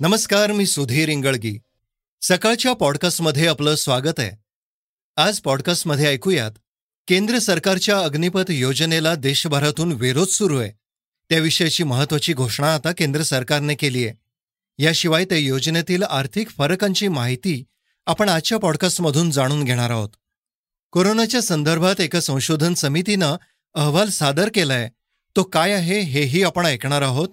नमस्कार मी सुधीर इंगळगी. सकाळच्या पॉडकास्टमध्ये आपलं स्वागत आहे. आज पॉडकास्टमध्ये ऐकूयात केंद्र सरकारच्या अग्निपथ योजनेला देशभरातून विरोध सुरू आहे. त्याविषयीची महत्वाची घोषणा आता केंद्र सरकारने केली आहे. याशिवाय त्या योजनेतील आर्थिक फरकांची माहिती आपण आजच्या पॉडकास्टमधून जाणून घेणार आहोत. कोरोनाच्या संदर्भात एका संशोधन समितीनं अहवाल सादर केलाय. तो काय आहे हेही आपण ऐकणार आहोत.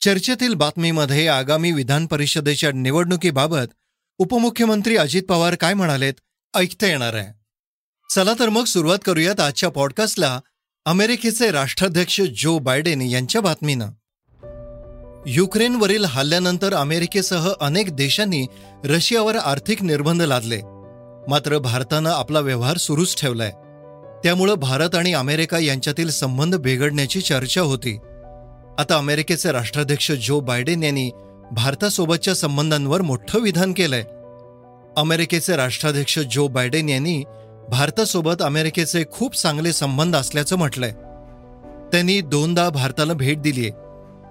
चर्चेतील बातमीमध्ये आगामी विधान परिषदेच्या निवडणुकीबाबत उपमुख्यमंत्री अजित पवार काय म्हणालेत ऐकता येणार आहे. चला तर मग सुरुवात करूयात आजच्या पॉडकास्टला अमेरिकेचे राष्ट्राध्यक्ष जो बायडेन यांच्या बातमीनं. युक्रेनवरील हल्ल्यानंतर अमेरिकेसह अनेक देशांनी रशियावर आर्थिक निर्बंध लादले. मात्र भारतानं आपला व्यवहार सुरूच ठेवलाय. त्यामुळं भारत आणि अमेरिका यांच्यातील संबंध बिघडण्याची चर्चा होती. आता अमेरिकेचे राष्ट्राध्यक्ष जो बायडेन यांनी भारतासोबतच्या संबंधांवर मोठं विधान केलंय. अमेरिकेचे राष्ट्राध्यक्ष जो बायडेन यांनी भारतासोबत अमेरिकेचे खूप चांगले संबंध असल्याचं म्हटलंय. त्यांनी दोनदा भारताला भेट दिलीये.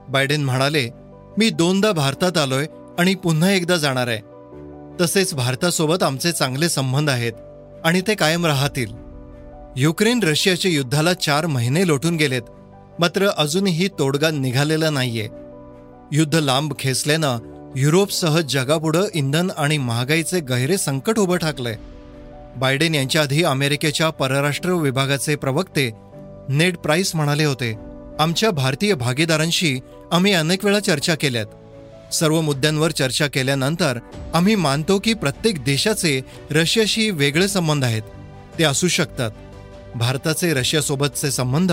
बायडेन म्हणाले मी दोनदा भारतात आलोय आणि पुन्हा एकदा जाणार आहे. तसेच भारतासोबत आमचे चांगले संबंध आहेत आणि ते कायम राहतील. युक्रेन रशियाच्या युद्धाला चार महिने लोटून गेलेत. मात्र अजूनही तोडगा निघालेला नाहीये. युद्ध लांब खेचल्यानं युरोपसह जगापुढं इंधन आणि महागाईचे गहिरे संकट उभं ठाकलंय. बायडेन यांच्या आधी अमेरिकेच्या परराष्ट्र विभागाचे प्रवक्ते नेड प्राइस म्हणाले होते आमच्या भारतीय भागीदारांशी आम्ही अनेक वेळा चर्चा केल्यात. सर्व मुद्द्यांवर चर्चा केल्यानंतर आम्ही मानतो की प्रत्येक देशाचे रशियाशी वेगळे संबंध आहेत. ते असू शकतात. भारताचे रशियासोबतचे संबंध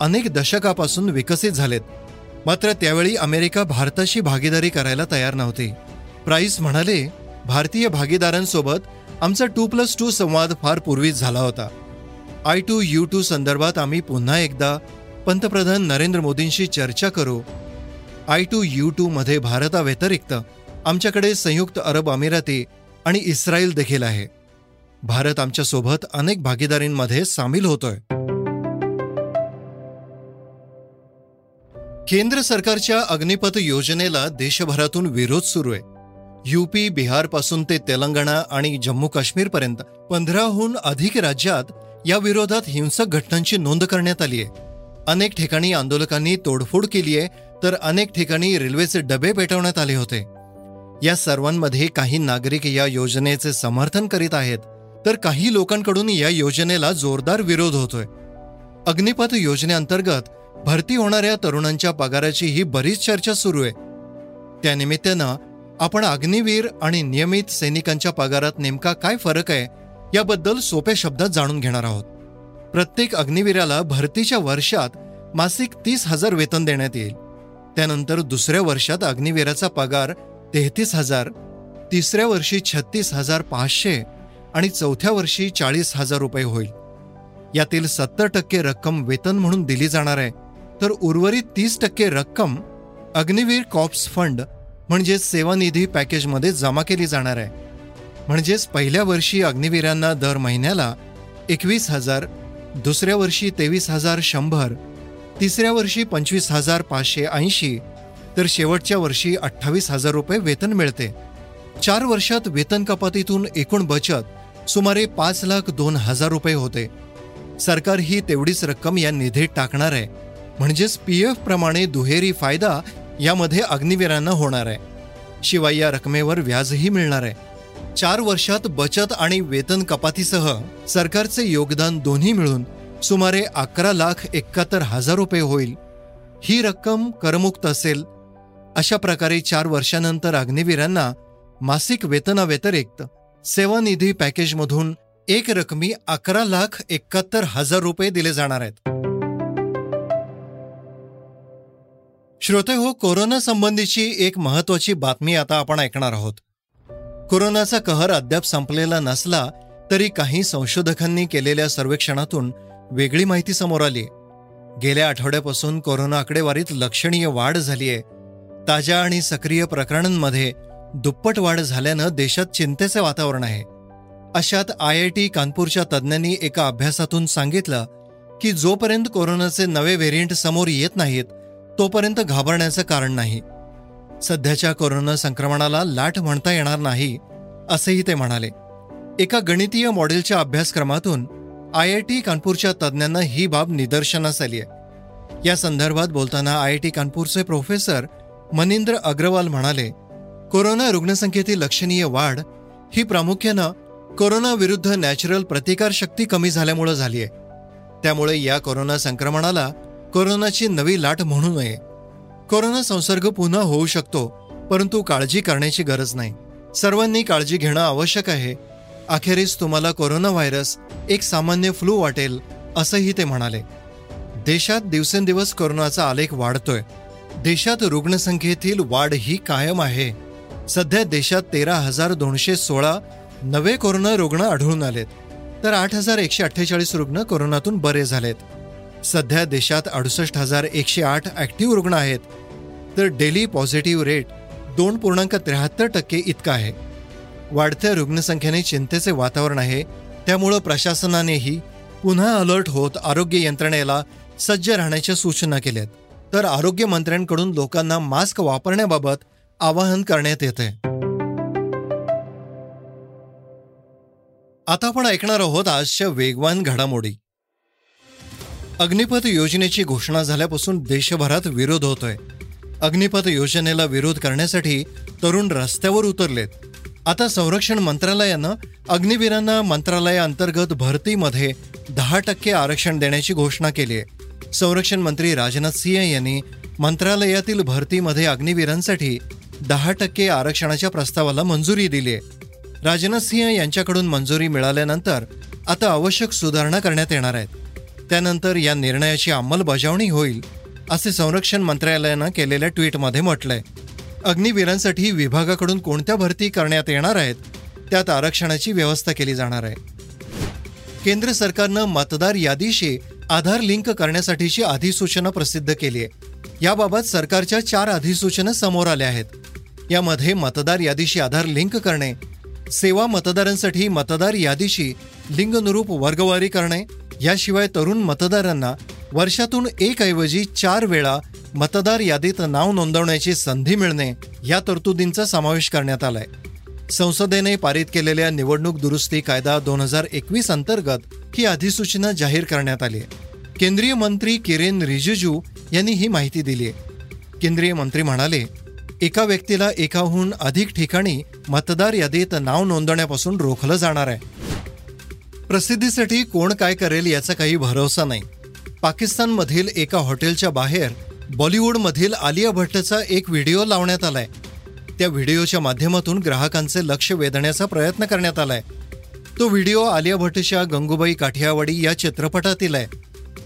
अनेक दशकापासून विकसित झालेत. मात्र त्यावेळी अमेरिका भारताशी भागीदारी करायला तयार नव्हती. प्राईस म्हणाले भारतीय भागीदारांसोबत आमचा टू प्लस टू संवाद फार पूर्वीच झाला होता. आय टू यू टू संदर्भात आम्ही पुन्हा एकदा पंतप्रधान नरेंद्र मोदींशी चर्चा करू. आय टू यू टू मध्ये भारताव्यतिरिक्त आमच्याकडे संयुक्त अरब अमिराती आणि इस्रायल देखील आहे. भारत आमच्यासोबत अनेक भागीदारींमध्ये सामील होतोय. केंद्र सरकारच्या अग्निपथ योजनेला देशभरातून विरोध सुरू आहे. युपी बिहारपासून ते तेलंगणा आणि जम्मू काश्मीरपर्यंत पंधराहून अधिक राज्यात या विरोधात हिंसक घटनांची नोंद करण्यात आली आहे. अनेक ठिकाणी आंदोलकांनी तोडफोड केली आहे तर अनेक ठिकाणी रेल्वेचे डबे पेटवण्यात आले होते. या सर्वांमध्ये काही नागरिक या योजनेचे समर्थन करीत आहेत तर काही लोकांकडून या योजनेला जोरदार विरोध होतोय. अग्निपथ योजनेअंतर्गत भरती होणाऱ्या तरुणांच्या पगाराची ही बरीच चर्चा सुरू आहे. त्यानिमित्तानं आपण अग्निवीर आणि नियमित सैनिकांच्या पगारात नेमका काय फरक आहे याबद्दल सोप्या शब्दात जाणून घेणार आहोत. प्रत्येक अग्निवीराला भरतीच्या वर्षात मासिक तीस हजार वेतन देण्यात येईल. त्यानंतर दुसऱ्या वर्षात अग्निवीराचा पगार तेहतीस हजार तिसऱ्या वर्षी छत्तीस हजार पाचशे आणि चौथ्या वर्षी चाळीस हजार रुपये होईल. यातील सत्तर टक्के रक्कम वेतन म्हणून दिली जाणार आहे. तर उर्वरित तीस टक्के रक्कम अग्निवीर कॉप्स फंड म्हणजेच सेवानिधी पॅकेजमध्ये जमा केली जाणार आहे. म्हणजेच पहिल्या वर्षी अग्निवीरांना दर महिन्याला एकवीस हजार दुसऱ्या वर्षी तेवीस हजार शंभर तिसऱ्या वर्षी पंचवीस हजार पाचशे ऐंशी तर शेवटच्या वर्षी अठ्ठावीस हजार रुपये वेतन मिळते. चार वर्षात वेतन कपातीतून एकूण बचत सुमारे पाच लाख दोन हजार रुपये होते. सरकार ही तेवढीच रक्कम या निधीत टाकणार आहे. म्हणजेच पी एफ प्रमाणे दुहेरी फायदा यामध्ये अग्निवीरांना होणार आहे. शिवाय या रकमेवर व्याजही मिळणार आहे. चार वर्षात बचत आणि वेतन कपातीसह सरकारचे योगदान दोन्ही मिळून सुमारे अकरा लाख एकाहत्तर हजार रुपये होईल. ही रक्कम करमुक्त असेल. अशा प्रकारे चार वर्षानंतर अग्निवीरांना मासिक वेतनाव्यतिरिक्त सेवानिधी पॅकेजमधून एक रकमी अकरा लाख एकाहत्तर हजार रुपये दिले जाणार आहेत. श्रोते हो कोरोना संबंधीची एक महत्वाची बातमी आता आपण ऐकणार आहोत. कोरोनाचा कहर अद्याप संपलेला नसला तरी काही संशोधकांनी केलेल्या सर्वेक्षणातून वेगळी माहिती समोर आली. गेल्या आठवड्यापासून कोरोना आकडेवारीत लक्षणीय वाढ झाली आहे ताज्या आणि सक्रिय प्रकरणांमध्ये दुप्पट वाढ झाल्यानं देशात चिंतेचे वातावरण आहे. अशात आय आय टी कानपूरच्या तज्ज्ञांनी एका अभ्यासातून सांगितलं की जोपर्यंत कोरोनाचे नवे व्हेरियंट समोर येत नाहीत तोपर्यंत घाबरण्याचं कारण नाही. सध्याच्या कोरोना संक्रमणाला लाट म्हणता येणार नाही असंही ते म्हणाले. एका गणितीय मॉडेलच्या अभ्यासक्रमातून आय आय टी कानपूरच्या तज्ज्ञांना ही बाब निदर्शनास आली आहे. या संदर्भात बोलताना आय आय टी कानपूरचे प्रोफेसर मनिंद्र अग्रवाल म्हणाले कोरोना रुग्णसंख्येतील लक्षणीय वाढ ही प्रामुख्यानं कोरोनाविरुद्ध नॅचरल प्रतिकारशक्ती कमी झाल्यामुळं झाली आहे. त्यामुळे या कोरोना संक्रमणाला कोरोनाची नवी लाट म्हणू नये कोरोना संसर्ग पुन्हा होऊ शकतो परंतु काळजी करण्याची गरज नाही. सर्वांनी काळजी घेणं आवश्यक आहे. अखेरीस तुम्हाला कोरोना व्हायरस एक सामान्य फ्लू वाटेल असंही ते म्हणाले. देशात दिवसेंदिवस कोरोनाचा आलेख वाढतोय. देशात रुग्णसंख्येतील वाढ ही कायम आहे. सध्या देशात तेरा हजार दोनशे सोळा नवे कोरोना रुग्ण आढळून आलेत. तर आठ हजार एकशे अठ्ठेचाळीस रुग्ण कोरोनातून बरे झालेत. सध्या देशात अडुसष्ट हजार एकशे आठ ॲक्टिव्ह रुग्ण आहेत. तर डेली पॉझिटिव्ह रेट दोन पूर्णांक त्र्याहत्तर टक्के इतका आहे. वाढत्या रुग्णसंख्येने चिंतेचे वातावरण आहे. त्यामुळं प्रशासनानेही पुन्हा अलर्ट होत आरोग्य यंत्रणेला सज्ज राहण्याच्या सूचना केल्यात. तर आरोग्य मंत्र्यांकडून लोकांना मास्क वापरण्याबाबत आवाहन करण्यात येते आता आपण ऐकणार आहोत आजच्या वेगवान घडामोडी. अग्निपथ योजनेची घोषणा झाल्यापासून देशभरात विरोध होतोय. अग्निपथ योजनेला विरोध करण्यासाठी तरुण रस्त्यावर उतरलेत. आता संरक्षण मंत्रालयानं अग्निवीरांना मंत्रालयाअंतर्गत भरतीमध्ये दहा टक्के आरक्षण देण्याची घोषणा केली आहे. संरक्षण मंत्री राजनाथ सिंह यांनी मंत्रालयातील भरतीमध्ये अग्निवीरांसाठी दहा टक्के आरक्षणाच्या प्रस्तावाला मंजुरी दिली आहे. राजनाथ सिंह यांच्याकडून मंजुरी मिळाल्यानंतर आता आवश्यक सुधारणा करण्यात येणार आहेत. त्यानंतर या निर्णयाची अंमलबजावणी होईल असे संरक्षण मंत्रालयानं केलेल्या ट्विटमध्ये म्हटलंय. अग्निवीरांसाठी विभागाकडून कोणत्या भरती करण्यात येणार आहेत त्यात आरक्षणाची व्यवस्था केली जाणार आहे. केंद्र सरकारनं मतदार यादीशी आधार लिंक करण्यासाठीची अधिसूचना प्रसिद्ध केली आहे. याबाबत सरकारच्या चार अधिसूचना समोर आल्या आहेत. यामध्ये मतदार यादीशी आधार लिंक करणे सेवा मतदारांसाठी मतदार यादीशी लिंगनुरूप वर्गवारी करणे याशिवाय तरुण मतदारांना वर्षातून एक ऐवजी चार वेळा मतदार यादीत नाव नोंदवण्याची संधी मिळणे या तरतुदींचा समावेश करण्यात आलाय. संसदेने पारित केलेल्या निवडणूक दुरुस्ती कायदा दोन हजार एकवीस अंतर्गत ही अधिसूचना जाहीर करण्यात आली आहे. केंद्रीय मंत्री किरेन रिजिजू यांनी ही माहिती दिली आहे. केंद्रीय मंत्री म्हणाले एका व्यक्तीला एकाहून अधिक ठिकाणी मतदार यादीत नाव नोंदवण्यापासून रोखलं जाणार आहे. प्रसिद्धीसाठी कोण काय करेल याचा काही भरोसा नाही. पाकिस्तानमधील एका हॉटेलच्या बाहेर बॉलिवूडमधील आलिया भट्टचा एक व्हिडिओ लावण्यात आलाय. त्या व्हिडिओच्या माध्यमातून ग्राहकांचे लक्ष वेधण्याचा प्रयत्न करण्यात आलाय. तो व्हिडिओ आलिया भट्टच्या गंगूबाई काठियावाडी या चित्रपटातील आहे.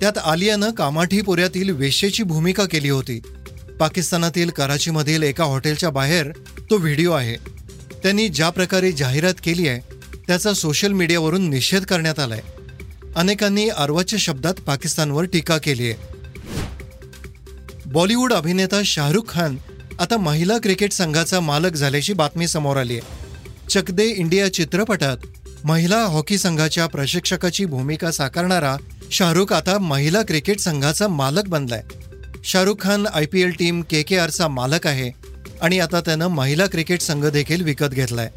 त्यात आलियानं कामाठीपुऱ्यातील वेश्येची भूमिका केली होती. पाकिस्तानातील कराचीमधील एका हॉटेलच्या बाहेर तो व्हिडिओ आहे. त्यांनी ज्या प्रकारे जाहिरात केली आहे त्याचा सोशल मीडियावरून निषेध करण्यात आलाय. अनेकांनी अर्वाच्या शब्दात पाकिस्तानवर टीका केली आहे बॉलिवूड अभिनेता शाहरुख खान आता महिला क्रिकेट संघाचा मालक झाल्याची बातमी समोर आली आहे चक दे इंडिया चित्रपटात महिला हॉकी संघाच्या प्रशिक्षकाची भूमिका साकारणारा शाहरुख आता महिला क्रिकेट संघाचा मालक बनलाय. Shahrukh Khan I P L team K K आरचा मालक आहे आणि आता त्यानं महिला क्रिकेट संघ देखील विकत घेतलाय.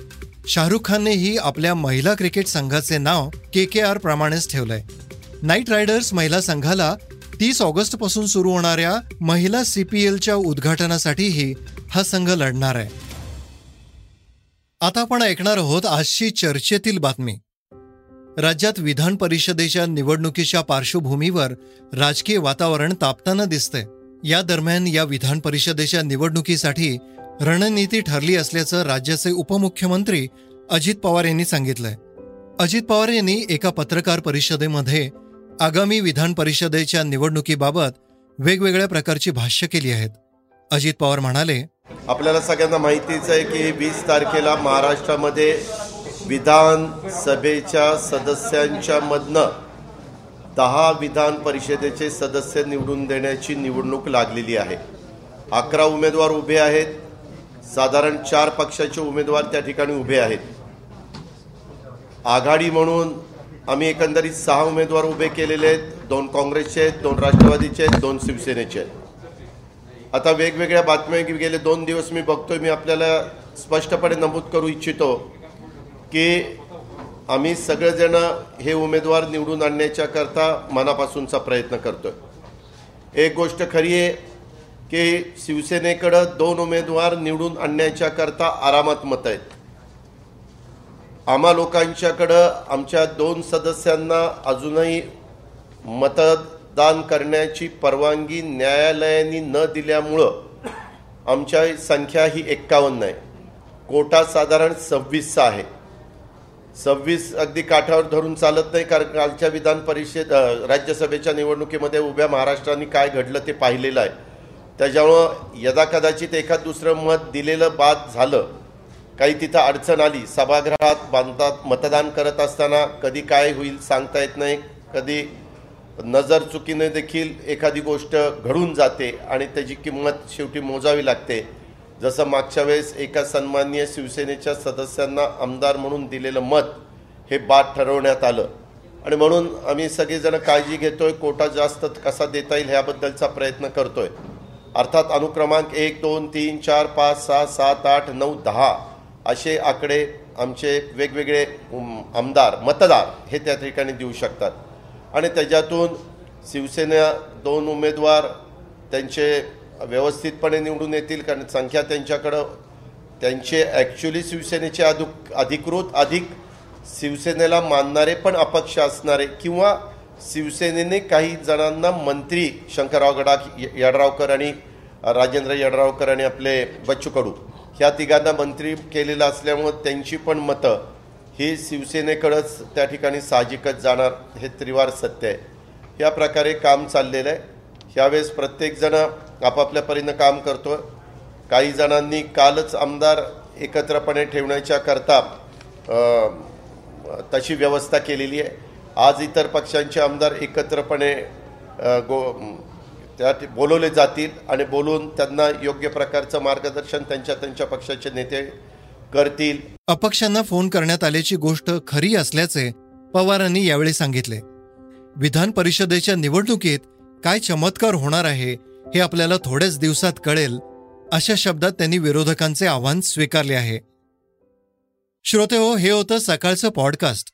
शाहरुख खाननेही आपल्या महिला क्रिकेट संघाचे नाव के के आर प्रमाणेच ठेवलंय. नाईट रायडर्स महिला संघाला तीस ऑगस्टपासून सुरू होणाऱ्या महिला सीपीएलच्या उद्घाटनासाठीही हा संघ लढणार आहे. आता आपण ऐकणार आहोत आजची चर्चेतील बातमी. राज्यात विधान परिषदेच्या निवडणुकीच्या पार्श्वभूमीवर राजकीय वातावरण तापताना दिसतंय. या दरम्यान या विधान परिषदेच्या निवडणुकीसाठी रणनीती ठरली असल्याचं राज्याचे उपमुख्यमंत्री अजित पवार यांनी सांगितलंय. अजित पवार यांनी एका पत्रकार परिषदेमध्ये आगामी विधान परिषदेच्या निवडणुकीबाबत वेगवेगळ्या प्रकारची भाष्य केली आहेत. अजित पवार म्हणाले आपल्याला सगळ्यांना माहितीच आहे की वीस तारखेला महाराष्ट्रामध्ये विधानसभेच्या सदस्यांच्या मधनं दहा विधान परिषदेचे सदस्य निवडून देण्याची निवडणूक लागलेली आहे. अकरा उमेदवार उभे आहेत. साधारण चार पक्षाचे उमेदवार त्या ठिकाणी उभे आहेत. आघाडी म्हणून आम्ही एकंदरीत सहा उमेदवार उभे केलेले आहेत. दोन काँग्रेसचे आहेत दोन राष्ट्रवादीचे आहेत दोन शिवसेनेचे आहेत. आता वेगवेगळ्या बातम्या गेले दोन दिवस मी बघतोय. मी आपल्याला स्पष्टपणे नमूद करू इच्छितो की आम्ही सगळेजण हे उमेदवार निवडून आणण्याच्या करता मनापासूनचा प्रयत्न करतोय. एक गोष्ट खरी आहे की शिवसेनेकडं दोन उमेदवार निवडून आणण्याच्या करता आरामात मत आहेत. आम्हा लोकांच्याकडं आमच्या दोन सदस्यांना अजूनही मतदान करण्याची परवानगी न्यायालयाने न दिल्यामुळं आमच्या संख्या ही एक्कावन्न आहे. कोटा साधारण सव्वीसचा आहे. सव्वीस अगदी काठावर धरून चालत नाही कारण कालच्या विधान परिषद राज्यसभेच्या निवडणुकीमध्ये उभ्या महाराष्ट्राने काय घडलं ते पाहिलेलं आहे. त्याच्यामुळं यदाकदाचित एखाद दुसरं मत दिलेलं बाद झालं काही तिथं अडचण आली सभागृहात बांधतात मतदान करत असताना कधी काय होईल सांगता येत नाही. कधी नजर चुकीने देखील एखादी गोष्ट घडून जाते आणि त्याची किंमत शेवटी मोजावी लागते. जसं मागच्या वेळेस एका सन्माननीय शिवसेनेच्या सदस्यांना आमदार म्हणून दिलेलं मत हे बाद ठरवण्यात आलं. आणि म्हणून आम्ही सगळेजण काळजी घेतोय कोटा जास्त कसा देता येईल ह्याबद्दलचा प्रयत्न करतोय. अर्थात अनुक्रमांक एक दोन तीन चार पाच सहा सात आठ नऊ दहा असे आकडे आमचे वेगवेगळे आमदार मतदार हे त्या ठिकाणी देऊ शकतात. आणि त्याच्यातून शिवसेना दोन उमेदवार त्यांचे व्यवस्थितपणे निवडून येतील कारण संख्या त्यांच्याकडं त्यांचे ॲक्च्युली शिवसेनेचे अधिक अधिकृत अधिक शिवसेनेला मानणारे पण अपक्ष असणारे किंवा शिवसेनेने काही जणांना मंत्री शंकरराव गडाख यड्रावकर आणि राजेंद्र यड्रावकर आणि आपले बच्चू कडू ह्या तिघांना मंत्री केलेलं असल्यामुळं त्यांची पण मतं ही शिवसेनेकडंच त्या ठिकाणी साहजिकच जाणार हे त्रिवार सत्य आहे. या प्रकारे काम चाललेलं आहे. ह्यावेळेस प्रत्येकजण आपापल्या परीनं काम करतो काही जणांनी कालच आमदार एकत्रपणे ठेवण्याच्या करता तशी व्यवस्था केलेली आहे. आज इतर पक्षांचे आमदार एकत्रपणे गो त्या बोलवले जातील आणि बोलून त्यांना योग्य प्रकारचं मार्गदर्शन त्यांच्या त्यांच्या पक्षाचे नेते करतील. अपक्षांना फोन करण्यात आल्याची गोष्ट खरी असल्याचे पवारांनी यावेळी सांगितले. विधान परिषदेच्या निवडणुकीत काय चमत्कार होणार आहे हे आपल्याला थोड्याच दिवसात कळेल अशा शब्दात त्यांनी विरोधकांचे आव्हान स्वीकारले आहे. श्रोते हो हे होतं सकाळचं पॉडकास्ट.